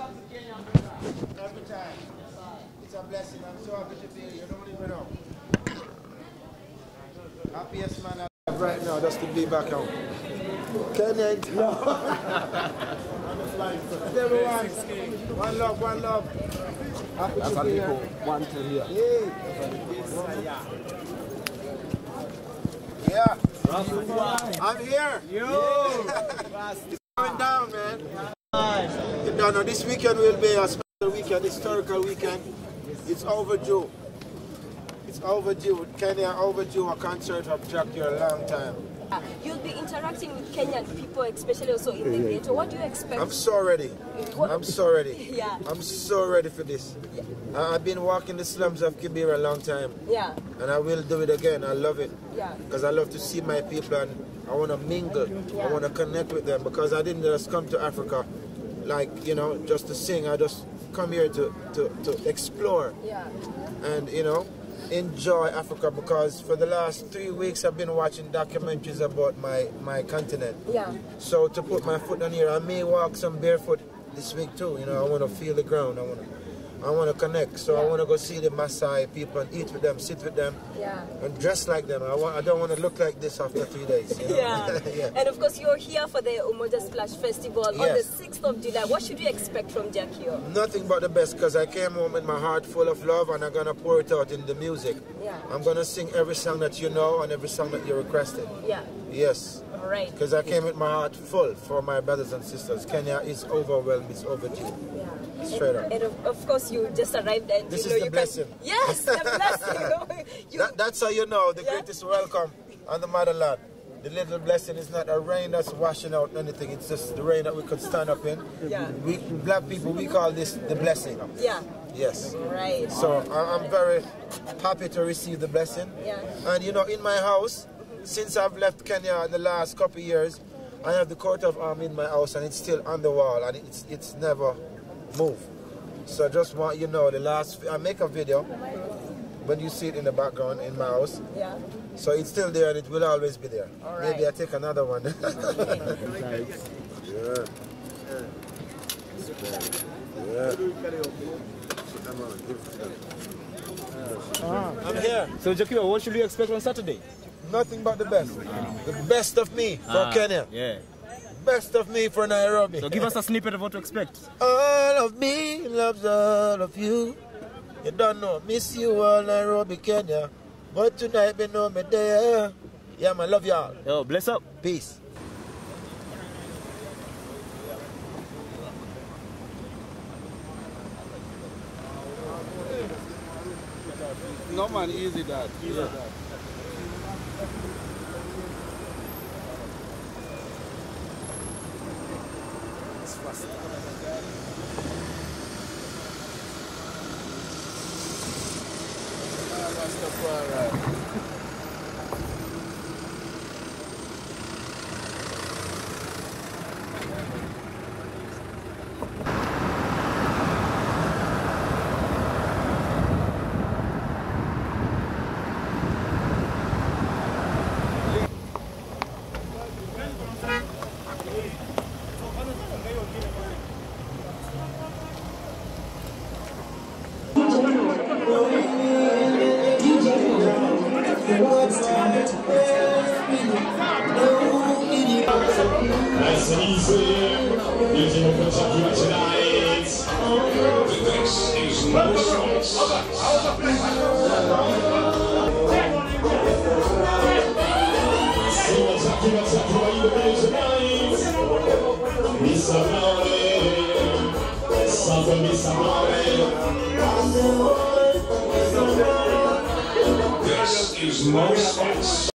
just to Kenya brothers. Congratulations. It's a blessing. I'm so happy to be back home. Kenya town. Everyone. One love, one love. Happy to be here. One to here. Yeah. Yeah. I'm here. Yo. it's going down, man. You don't know, this weekend will be a special weekend, historical weekend. It's overdue. It's overdue. Kenya overdue a concert of Jah Cure a long time. You'll be interacting with Kenyan people, especially also in the ghetto. What do you expect? I'm so ready. What- I'm so ready. Yeah. I'm so ready for this. I- I've been walking the slums of Kibera a long time, Yeah, and I will do it again. I love it yeah, because I love to see my people and I want to mingle. Yeah. I want to connect with them because I didn't just come to Africa, like you know, just to sing. I just come here to to, to explore yeah, and you know enjoy Africa because for the last three weeks I've been watching documentaries about my my continent. yeah. So to put my foot on here, I may walk some barefoot this week too. You know, I want to feel the ground. I want to, I want to connect. So I want to go see the Maasai people and eat with them, sit with them, Yeah. and dress like them. I. I don't want to look like this after three days. You know? Yeah. yeah. and of course, you're here for the Umoja Splash Festival on the 6th of July. What should you expect from Jah Cure? Nothing but the best because I came home with my heart full of love and I'm gonna pour it out in the music. Yeah. I'm gonna sing every song that you know and every song that you requested. Yeah, Yes. all right. Because I came with my heart full for my brothers and sisters. Kenya is overwhelmed, it's overdue. Yeah. Straight up. And of, of course, you just arrived and This you is know the you blessing. Can, yes, the blessing. you, That, that's how you know the Yeah. greatest welcome on the motherland. The little blessing is not a rain that's washing out anything. It's just the rain that we could stand up in. Yeah. We black people we call this the blessing. yeah, Yes. right. So I'm very happy to receive the blessing. Yeah. And you know, in my house, since I've left Kenya in the last couple of years, I have the coat of arms in my house and it's still on the wall and it's it's never moved. So I just want you to know the last I make a video when you see it in the background in my house. Yeah. So it's still there and it will always be there. All Maybe I take another one. yeah. Yeah. Come on, give it to them. I'm here. So Jah Cure, what should we expect on Saturday? Nothing but the best. The best of me for Ah, Kenya. Yeah. Best of me for Nairobi. So give us a snippet of what to expect. All of me loves all of you. You don't know, miss you all Nairobi, Kenya. But tonight me know me there. Yeah, man, love y'all. Yo, bless up. Peace. No man, easy that. Easy that. Nice tonight. This is. This is no choice.